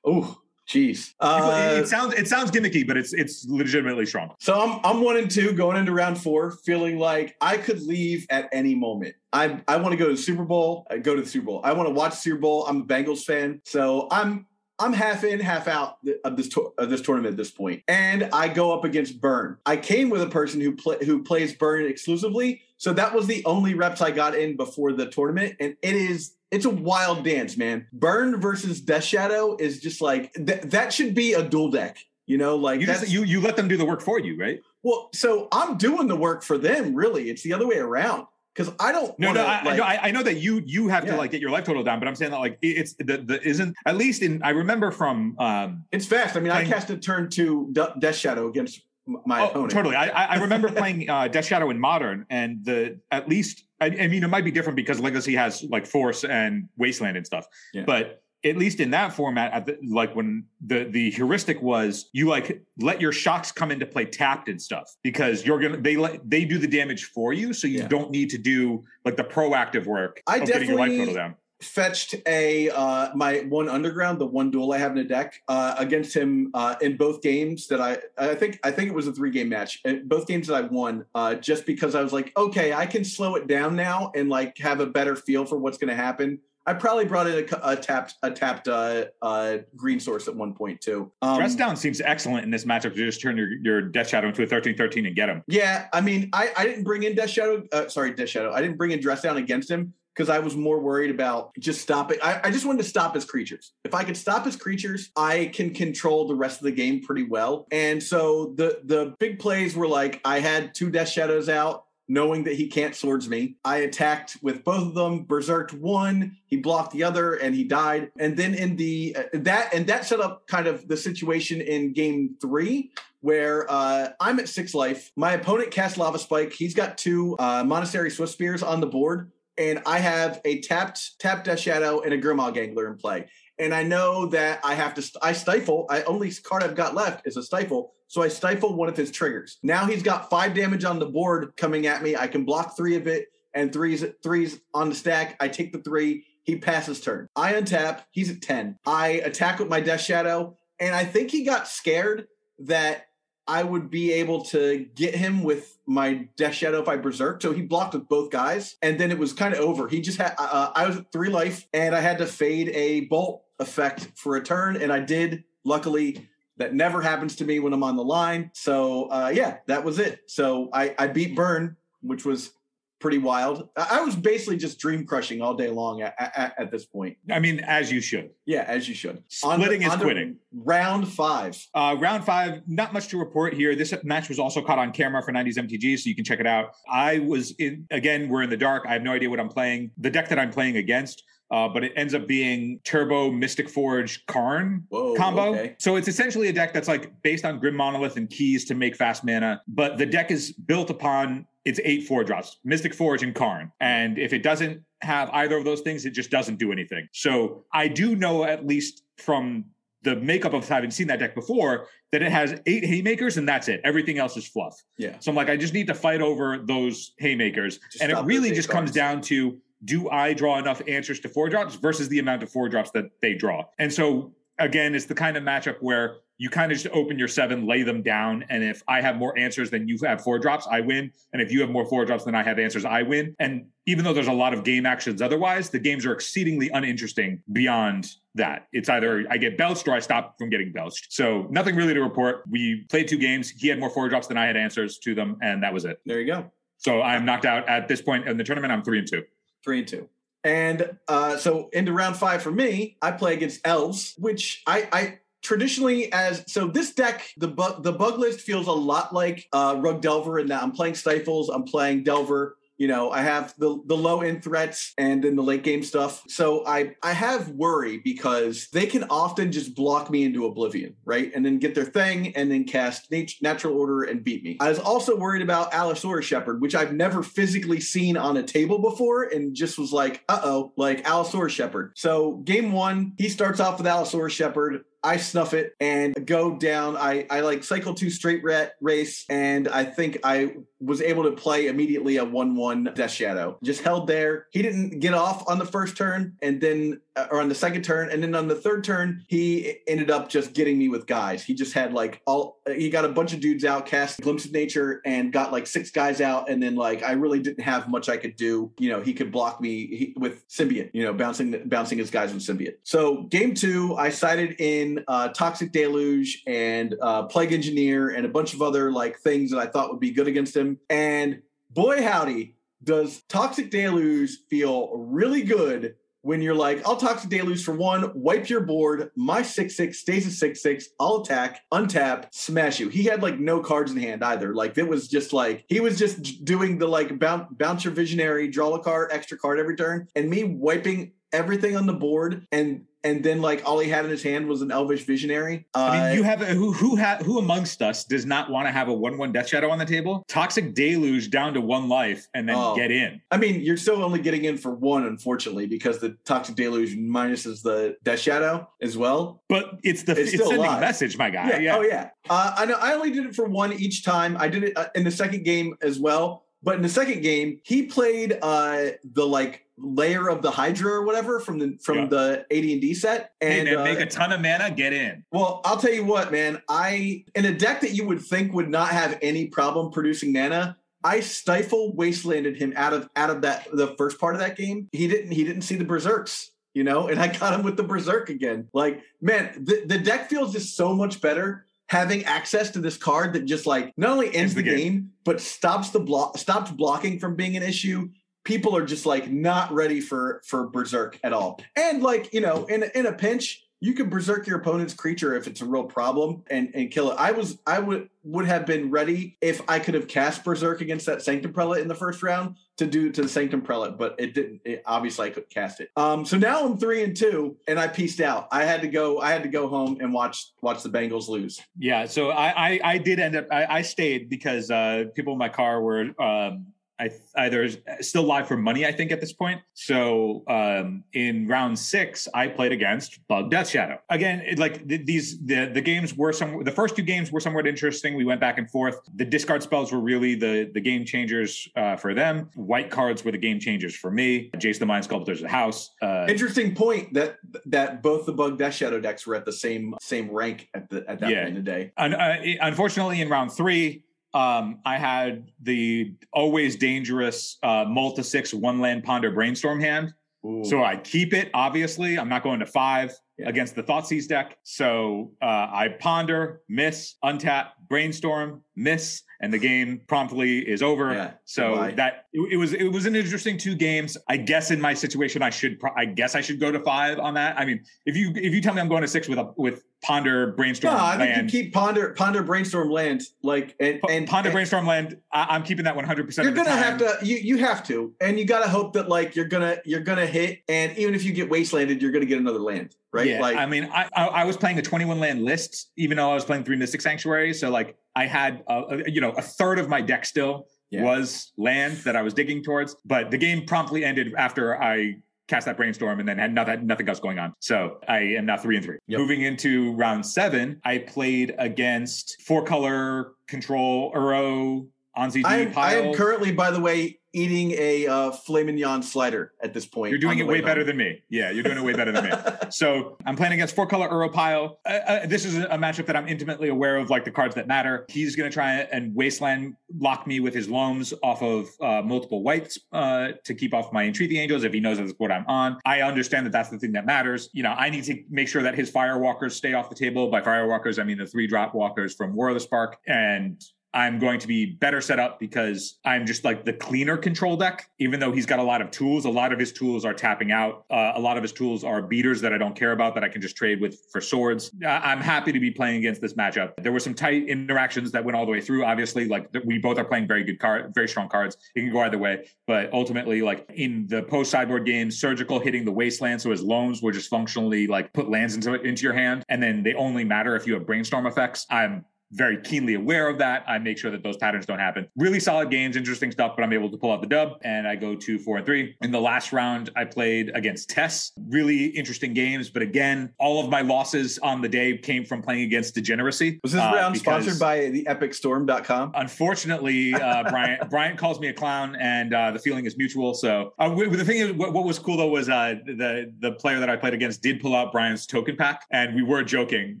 Oh, jeez.
it,
Uh,
it sounds it sounds gimmicky, but it's it's legitimately strong.
so I'm I'm one and two going into round four, feeling like I could leave at any moment. I I want to go to the Super Bowl. I go to the Super Bowl. I want to watch the Super Bowl. I'm a Bengals fan, so I'm I'm half in, half out of this tour of this tournament at this. And I go up against Burn. I came with a person who play who plays Burn exclusively, so that was the only reps I got in before the tournament, and it is. It's a wild dance, man. Burn versus Death Shadow is just like th- that should be a dual deck. You know, like
You just you you let them do the work for you, right?
well, so I'm doing the work for them. Really, it's the other way around because I don't.
No,
wanna,
no, I, I
like-
know. I, I know that you you have
Yeah.
to like get your life total down, but I'm saying that like it's the the isn't at least in I remember from um
it's fast. I mean, I
playing-
cast a turn to De- Death Shadow against my
oh,
opponent.
totally. I I I remember *laughs* playing uh, Death Shadow in Modern, and the at least I, I mean it might be different because Legacy has like Force and Wasteland and stuff,
Yeah.
but. At least in that format, at the, like when the the heuristic was, you like let your shocks come into play tapped and stuff because you're gonna they let they do the damage for you, so you
Yeah.
don't need to do like the proactive work
I
of getting your life total down.
Fetched a uh, my one underground, the one dual I have in the deck uh, against him uh, in both games that I I think I think it was a three game match. In both games that I won, uh, just because I was like, okay, I can slow it down now and like have a better feel for what's going to happen. I probably brought in a, a tapped a tapped uh, uh, green source at one point too. Um,
Dress down seems excellent in this matchup to just turn your, your Death Shadow into a 13-13 and get him.
Yeah, I mean, I, I didn't bring in Death Shadow. Uh, sorry, Death Shadow. I didn't bring in Dress Down against him because I was more worried about just stopping. I, I just wanted to stop his creatures. If I could stop his creatures, I can control the rest of the game pretty well. And so the the big plays were like I had two Death Shadows out knowing that he can't swords me. I attacked with both of them. Berserked one, he blocked the other, and he died. And then in the uh, that and that set up kind of the situation in game three where uh, I'm at six life. My opponent cast lava spike. He's got two uh, monastery Swiftspears on the board. And I have a tapped tapped death shadow and a Gurmag Angler in play. And I know that I have to. St- I stifle. I only card I've got left is a stifle. So I stifle one of his triggers. Now he's got five damage on the board coming at me. I can block three of it and threes threes on the stack. I take the three. He passes turn. I untap. He's at 10. I attack with my Death Shadow. And I think he got scared that I would be able to get him with my Death Shadow if I berserk. So he blocked with both guys. And then it was kind of over. He just had, uh, I was at three life and I had to fade a bolt effect for a turn. And I did. Luckily, that never happens to me when I'm on the line. So uh, yeah, that was it. So I, I beat Burn, which was pretty wild. I, I was basically just dream crushing all day long at, at, at, this point.
I mean, as you should.
Yeah, as you should.
Splitting is quitting.
Round five.
Uh, round five, not much to report here. This match was also caught on camera for 90s MTG, so you can check it out. I was in, again, we're in the dark. I have no idea what I'm playing. The deck that I'm playing against uh, but it ends up being Turbo Mystic Forge Karn Whoa, combo. Okay. So it's essentially a deck that's like based on Grim Monolith and keys to make fast mana, but the deck is built upon its eight four drops, Mystic Forge and Karn. And if it doesn't have either of those things, it just doesn't do anything. So I do know at least from the makeup of having seen that deck before that it has eight haymakers and that's it. Everything else is fluff.
Yeah.
So I'm like, I just need to fight over those haymakers. Just and it really just comes down to do I draw enough answers to four drops versus the amount of four drops that they draw? And so again, it's the kind of matchup where you kind of just open your seven, lay them down. And if I have more answers than you have four drops, I win. And if you have more four drops than I have answers, I win. And even though there's a lot of game actions otherwise, the games are exceedingly uninteresting beyond that. It's either I get belched or I stop from getting belched. So nothing really to report. We played two games. He had more four drops than I had answers to them. And that was it.
There you go.
So I'm knocked out at this point in the tournament. I'm three and two
three and two. And uh, so into round five for me, I play against elves, which I, I traditionally as so this deck the bug the bug list feels a lot like uh rug delver in that i'm playing stifles i'm playing delver you know i have the the low end threats and then the late game stuff. So i i have worry because they can often just block me into oblivion right? And then get their thing and then cast nat- natural order and beat me. I was also worried about allosaurus shepherd which i've never physically seen on a table before and just was like uh-oh like allosaurus shepherd. So game one he starts off with allosaurus shepherd I snuff it and go down. I, I like cycle two Street Wraiths, and I think I was able to play immediately a 1 1 Death Shadow. Just held there. He didn't get off on the first turn, and then, or on the second turn, and then on the third turn, he ended up just getting me with guys. He just had like all, he got a bunch of dudes out, cast Glimpse of Nature, and got like six guys out, and then like I really didn't have much I could do. You know, he could block me with Symbiote, you know, bouncing, bouncing his guys with Symbiote. So game two, I sided in uh, Toxic Deluge and uh, Plague Engineer and a bunch of other like things that I thought would be good against him and boy, howdy, does Toxic Deluge feel really good when you're like, I'll Toxic Deluge for one, wipe your board, my 6 6 stays a 6 6, I'll attack, untap, smash you. He had like no cards in hand either. Like, it was just like, he was just doing the like bounce, bounce your visionary, draw a card, extra card every turn, and me wiping everything on the board and and then like all he had in his hand was an elvish visionary.
Uh, I mean, you have a, who who ha, who amongst us does not want to have a one one death shadow on the table? Toxic deluge down to one life and then oh. get in.
I mean, you're still only getting in for one, unfortunately, because the toxic deluge minuses the death shadow as well.
But it's the it's, it's sending alive. message, my guy.
Yeah. yeah. Oh yeah. Uh, I know. I only did it for one each time. I did it uh, in the second game as well. But in the second game, he played uh, the like Lair of the Hydra or whatever from the from yeah. the AD and D set. And
hey man, make uh, a ton of mana, get in.
Well, I'll tell you what, man. I in a deck that you would think would not have any problem producing mana. I stifle wastelanded him out of out of that the first part of that game. He didn't he didn't see the berserks, you know, and I got him with the berserk again. Like, man, the, the deck feels just so much better having access to this card that just like not only ends the, the game. game. but stops the block stops blocking from being an issue people are just like not ready for for berserk at all. And like you know, in in a pinch, you can berserk your opponent's creature if it's a real problem and and kill it. I was I would would have been ready if I could have cast berserk against that sanctum prelate in the first round to do to the sanctum prelate, but it didn't. It, obviously, I couldn't cast it. Um, so now I'm three and two, and I pieced out. I had to go. I had to go home and watch watch the Bengals lose.
Yeah, so I I, I did end up I, I stayed because uh, people in my car were um, I either still live for money, I think, at this point. So um, in round six, I played against Bug Death Shadow. Again, it, like th- these, the the games were some. The first two games were somewhat interesting. We went back and forth. The discard spells were really the the game changers uh, for them. White cards were the game changers for me. Jace the Mind Sculptor's the house. Uh,
Interesting point that that both the Bug Death Shadow decks were at the same same rank at the at that
Yeah.
point in the day.
un- uh, unfortunately, in round three. Um, I had the always dangerous uh, multi six one land ponder brainstorm hand. So I keep it. Obviously, I'm not going to five
Yeah.
against the Thoughtseize deck. So uh, I ponder, miss, untap, brainstorm, miss, and the game promptly is over.
Yeah,
So
goodbye.
that it, it was it was an interesting two games. I guess in my situation, I should pro- I guess I should go to five on that. I mean, if you if you tell me I'm going to six with a with ponder, brainstorm,
No, I think
land,
you keep ponder ponder brainstorm land like and and
ponder,
and
brainstorm, land, I, I'm keeping that 100. percent
You're gonna have to you you have to, and you gotta hope that like you're gonna you're gonna hit, and even if you get wastelanded, you're gonna get another land, right?
Yeah,
like
I mean, I, I I was playing a 21 land list, even though I was playing three Mystic Sanctuary. So like, I had uh, uh, you know a third of my deck still
Yeah.
was land that I was digging towards, but the game promptly ended after I cast that brainstorm and then had nothing nothing else going on. So I am now three and three.
Yep.
Moving into round seven, I played against four color control Uro
I am, I am currently, by the way, eating a uh, filet mignon slider at this point.
You're doing it way
way
better
home.
than me. Yeah, you're doing it way better than me. *laughs* So I'm playing against four color Uropile. Uh, uh, this is a matchup that I'm intimately aware of, like the cards that matter. He's going to try and wasteland lock me with his loams off of uh, multiple whites uh, to keep off my Entreat the Angels if he knows that's what I'm on. I understand that that's the thing that matters. You know, I need to make sure that his firewalkers stay off the table. By firewalkers, I mean the three drop walkers from War of the Spark and. I'm going to be better set up because I'm just like the cleaner control deck. Even though he's got a lot of tools, a lot of his tools are tapping out. Uh, a lot of his tools are beaters that I don't care about that I can just trade with for swords. I- I'm happy to be playing against this matchup. There were some tight interactions that went all the way through. Obviously, like we both are playing very good card, very strong cards. It can go either way, but ultimately, like in the post sideboard game, surgical hitting the wasteland, so his loams were just functionally like put lands into into your hand, and then they only matter if you have brainstorm effects. I'm very keenly aware of that. I make sure that those patterns don't happen. Really solid games, interesting stuff, but I'm able to pull out the dub and I go to four and three. In the last round, I played against Tess. Really interesting games, but again, all of my losses on the day came from playing against Degeneracy.
Was this
uh,
round sponsored by the epicstorm.com?
Unfortunately, uh, *laughs* Brian Brian calls me a clown, and uh, the feeling is mutual. So uh, the thing is, what, what was cool though was uh, the the player that I played against did pull out Brian's token pack, and we were joking.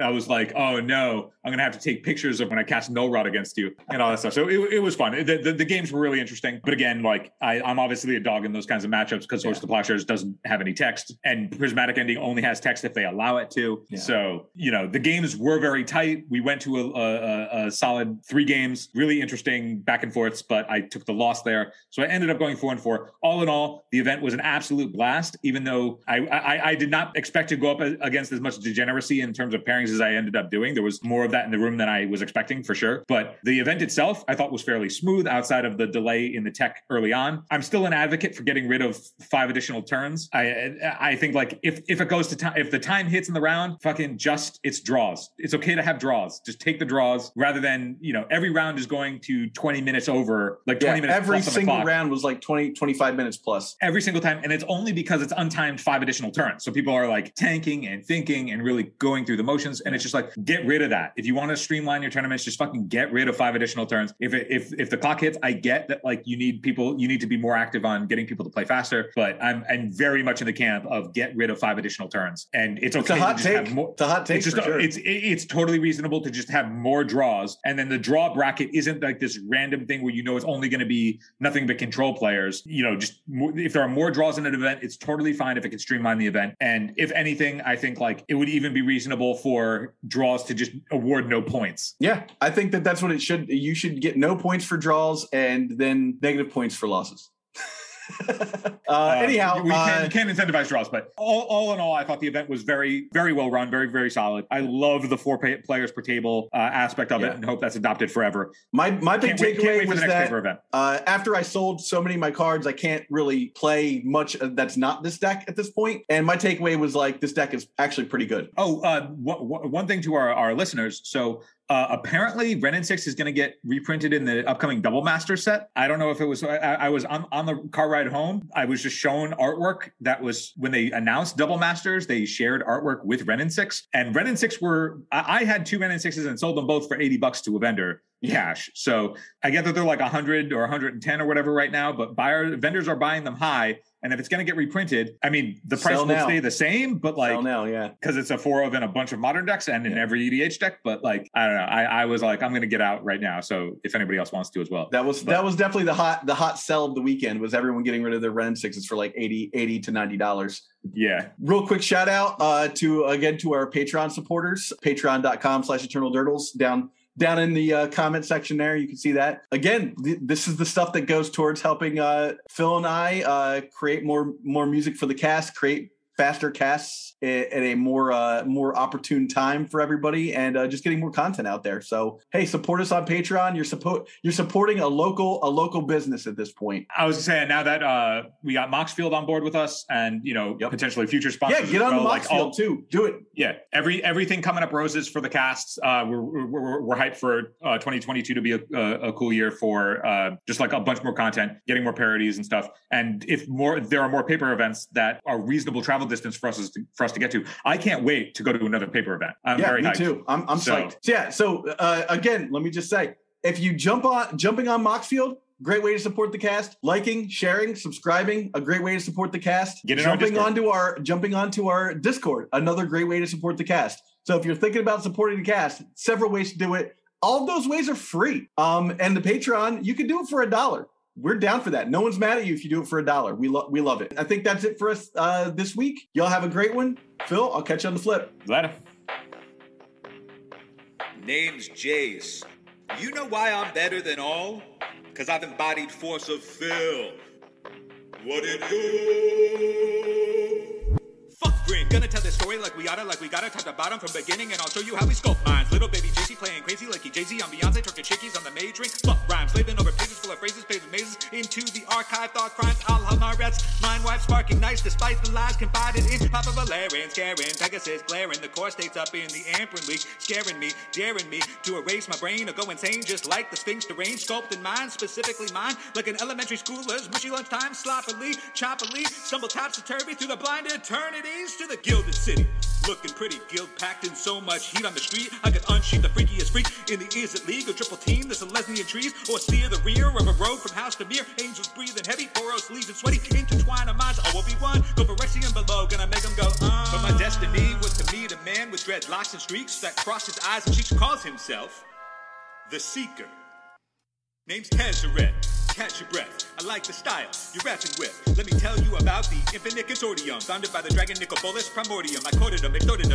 I was like, "Oh no, I'm gonna have to take pictures of when I cast Null Rod against you and all that stuff." So it, it was fun. The, the, the games were really interesting, but again, like I, I'm obviously a dog in those kinds of matchups because Host of Plowshares doesn't have any text, and Prismatic Ending only has text if they allow it to.
Yeah.
So you know the games were very tight. We went to a, a, a- a solid three games, really interesting back and forths, but I took the loss there. So I ended up going four and four. All in all, the event was an absolute blast. Even though I I, I did not expect to go up against as much degeneracy in terms of pairings as I ended up doing. There was more of that in the room than I was expecting for sure. But the event itself, I thought was fairly smooth outside of the delay in the tech early on. I'm still an advocate for getting rid of five additional turns. I I think like if if it goes to time if the time hits in the round, fucking just it's draws. It's okay to have draws. Just take the draws rather than you know every round is going to 20 minutes over like 20
Yeah,
minutes
every
plus on the
single round was like 20, 25 minutes plus.
every single time and it's only because it's untimed five additional turns so people are like tanking and thinking and really going through the motions and it's just like get rid of that if you want to streamline your tournaments just fucking get rid of five additional turns. If it, if if the clock hits i get that like you need people you need to be more active on getting people to play faster but i'm i'm very much in the camp of get rid of five additional turns. And it's
It's
okay
a hot
to
take.
have more
It's a hot take
it's just
sure.
it's it- it's totally reasonable to just have more draws and then the draw bracket isn't like this random thing where you know it's only going to be nothing but control players. You know just more, if there are more draws in an event it's totally fine if it can streamline the event. And if anything i think like it would even be reasonable for draws to just award no points
yeah, I think that that's what it should. You should get no points for draws and then negative points for losses. *laughs* uh, anyhow,
we
uh,
can't, can't incentivize draws, but all, all in all, I thought the event was very, very well run, very, very solid. I love the four pay- players per table uh, aspect of
Yeah.
it, and hope that's adopted forever.
my my big
Can't wait, can't
takeaway was that
event.
uh, after I sold so many of my cards, I can't really play much uh, that's not this deck at this point. And my takeaway was like this deck is actually pretty good.
Oh, uh, one- one one thing to our, our listeners. So uh, apparently, Wrenn and Six is going to get reprinted in the upcoming Double Master set. I don't know if it was. I, I was on, on the car ride home. I was just shown artwork that was when they announced Double Masters. They shared artwork with Wrenn and Six, and Wrenn and Six were. I, I had two Wrenn and Sixes and sold them both for eighty bucks to a vendor cash. So I get that they're like 100 or 110 or whatever right now, but buyer vendors are buying them high. And if it's going to get reprinted, I mean, the price
Sell
will
now.
stay the same, but
Like
like
now, yeah.
because it's a four of and a bunch of modern decks and in every EDH deck. But like, I don't know. I, I was like, I'm going to get out right now. So if anybody else wants to as well.
That was
But-
that was definitely the hot the hot sell of the weekend was everyone getting rid of their Wrenn sixes for like 80, 80 to ninety dollars.
Yeah.
Real quick shout out uh, to again to our Patreon supporters, patreon.com slash Eternal Durdles down down in the uh, comment section there. You can see that. Again, th- this is the stuff that goes towards helping uh, Phil and I uh, create more more music for the cast, create faster casts at a more uh, more opportune time for everybody, and uh, just getting more content out there. So hey, support us on Patreon. You're support you're supporting a local a local business at this point.
I was saying now that uh, we got Moxfield on board with us and, you know,
Yep.
potentially future sponsors.
Yeah, get on the
well,
Mox
like all-
too. Do it.
yeah every everything coming up roses for the casts uh we're we're, we're, we're hyped for uh 2022 to be a, a, a cool year for uh just like a bunch more content getting more parodies and stuff and if more there are more paper events that are reasonable travel distance for us to, for us to get to i can't wait to go to another paper event i'm
yeah,
very
me
hyped
too. I'm, I'm
So-
psyched. So yeah. So uh, again, let me just say, if you jump on jumping on Moxfield, great way to support the cast. Liking, sharing, subscribing, a great way to support the cast.
Get in our
jumping
Discord.
onto our jumping onto our Discord, another great way to support the cast. So if you're thinking about supporting the cast, several ways to do it. All of those ways are free. Um, and the Patreon, you can do it for a dollar. We're down for that. No one's mad at you if you do it for a dollar. We love we love it. I think that's it for us uh, this week. Y'all have a great one. Phil, I'll catch you on the flip.
Later.
Name's Jace. You know why I'm better than all? Cause I've embodied force of Phil. What it do? Gonna tell this story like we oughta, like we gotta top to bottom from beginning, and I'll show you how we sculpt minds. Little baby JC playing crazy like he Jay Z on Beyonce, trucking chickies on the May drink. Fuck rhymes, slaving over pages full of phrases, paving mazes into the archive. Thought crimes, I'll have my rats. Mind wife sparking nice despite the lies confided in. Papa Valerian, scaring, Pegasus glaring. The core states up in the Amperin League, scaring me, daring me to erase my brain or go insane, just like the Sphinx deranged. sculpting mind, specifically mine, like an elementary schooler's mushy lunchtime, sloppily, choppily, stumble topsy-turvy through the blind eternities to the gilded city. Looking pretty guild packed in so much heat on the street. I could unsheath the freakiest freak in the Is It League or triple team the Celestian trees or steer the rear of a road from house to mirror. Angels breathing heavy, poros leaves and sweaty, intertwine our minds. All will be one. Go for Rexian below, gonna make them go, uh. But my destiny was to meet a man with dreadlocks and streaks that crossed his eyes and cheeks, calls himself the Seeker. Name's Tezzeret. Catch your breath. I like the style you're rapping with. Let me tell you about the Infinite Consortium, founded by the Dragon Nicol Bolas Primordium. I quoted them, extorted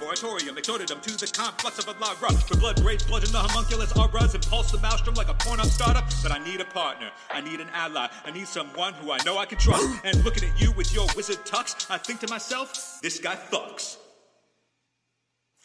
moratorium, to the complex of a Lara. For blood rage, bludgeon the homunculus auras, impulse the maelstrom like a porn up startup. But I need a partner. I need an ally. I need someone who I know I can trust. And looking at you with your wizard tux, I think to myself, this guy fucks.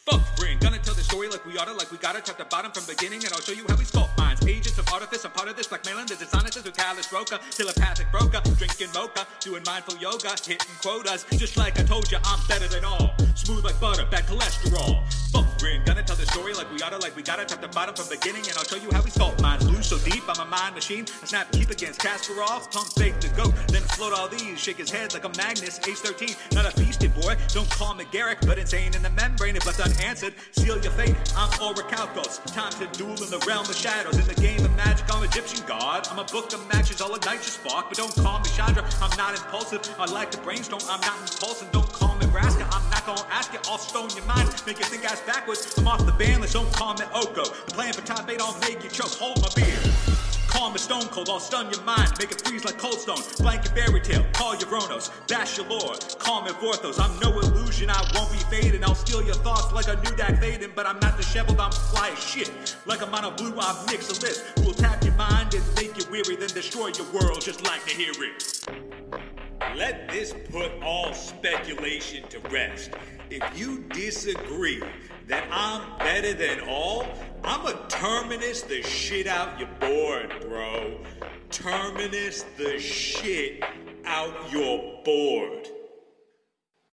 Fuck brain, gonna tell the story like we oughta, like we gotta top the bottom from beginning, and I'll show you how we sculpt minds. Agents of artifice, I'm part of this like blackmailing, the dishonest with callous roca, telepathic broker, drinking mocha, doing mindful yoga, hitting quotas, just like I told you, I'm better than all. Smooth like butter, bad cholesterol. Fuck brain, gonna tell the story like we oughta, like we gotta top to bottom from beginning, and I'll show you how we sculpt minds. Lose so deep, I'm a mind machine. I snap keep against Kasparov, pump fake the goat, then float all these, shake his head like a Magnus, age 13, not a beastie boy. Don't call me Garruk, but insane in the membrane, if left unanswered, seal your fate. I'm Orichalcos, time to duel in the realm of shadows. In the game of magic, I'm Egyptian god. I'm a book of matches, I'll ignite your spark, but don't call me Chandra. I'm not impulsive, I like to brainstorm, I'm not impulsive. Don't call me Raska, I'm not gonna ask it. I'll stone your mind, make you think ass backwards. I'm off the ban list, don't call me Oko. I'm playing for top eight, I'll make you choke. Hold my beer.
Call me stone cold, I'll stun your mind, make it freeze like cold stone. Blanket fairy tale, call your Vronos, bash your lord, call me Vorthos. I'm no illusion, I won't be fading. I'll steal your thoughts like a new Dack Fayden, but I'm not disheveled, I'm fly as shit. Like I'm blue ob Nixilis, who will tap your mind and make you weary, then destroy your world just like hear it. Let this put all speculation to rest. If you disagree that I'm better than all, I'ma terminus the shit out your board, bro. Terminus the shit out your board.